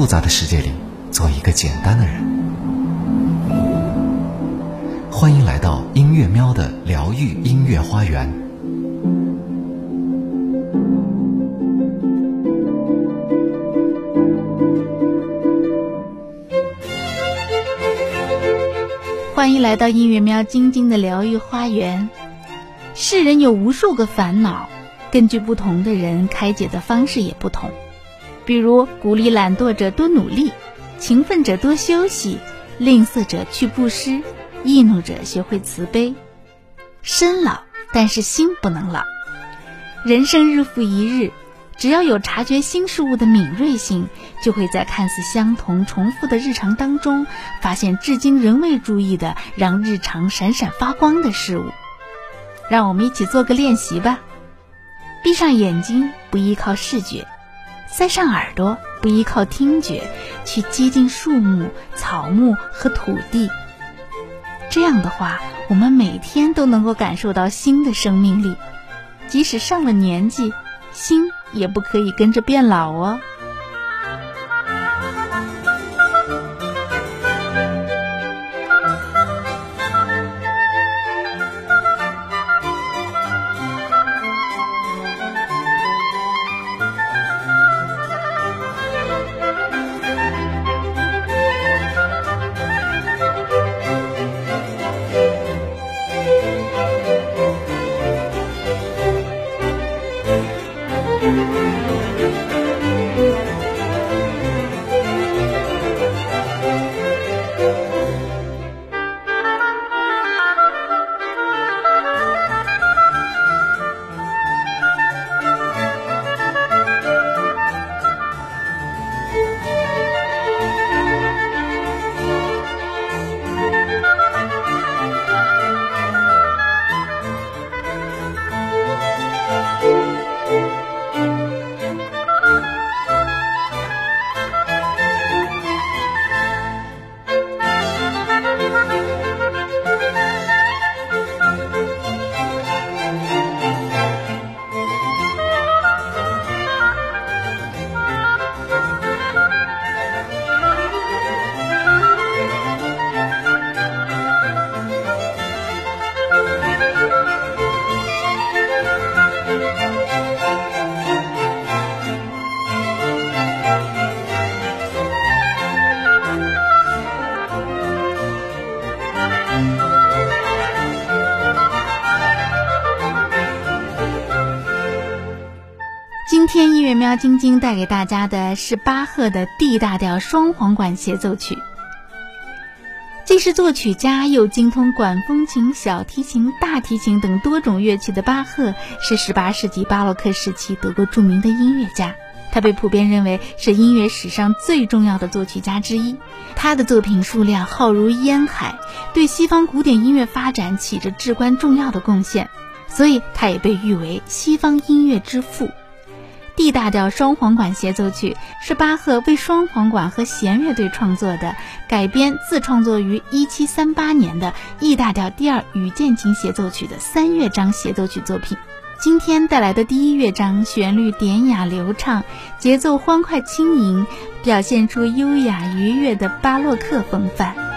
复杂的世界里做一个简单的人。欢迎来到音乐喵的疗愈音乐花园。欢迎来到音乐喵晶晶的疗愈花园。世人有无数个烦恼，根据不同的人开解的方式也不同。比如鼓励懒惰者多努力，勤奋者多休息，吝啬者去布施，易怒者学会慈悲。身老，但是心不能老。人生日复一日，只要有察觉新事物的敏锐性，就会在看似相同、重复的日常当中，发现至今仍未注意的让日常闪闪发光的事物。让我们一起做个练习吧。闭上眼睛，不依靠视觉。塞上耳朵，不依靠听觉，去接近树木、草木和土地。这样的话，我们每天都能够感受到新的生命力。即使上了年纪，心也不可以跟着变老哦。今天音乐喵晶晶带给大家的是巴赫的 D 大调双簧管协奏曲。既是作曲家，又精通管风琴、小提琴、大提琴等多种乐器的巴赫，是18世纪巴洛克时期德国著名的音乐家。他被普遍认为是音乐史上最重要的作曲家之一。他的作品数量浩如烟海，对西方古典音乐发展起着至关重要的贡献，所以他也被誉为西方音乐之父。D 大调双簧管协奏曲是巴赫为双簧管和弦乐队创作的，改编自创作于1738年的 E 大调第二羽键琴协奏曲的三乐章协奏曲作品。今天带来的第一乐章，旋律典雅流畅，节奏欢快轻盈，表现出优雅愉悦的巴洛克风范。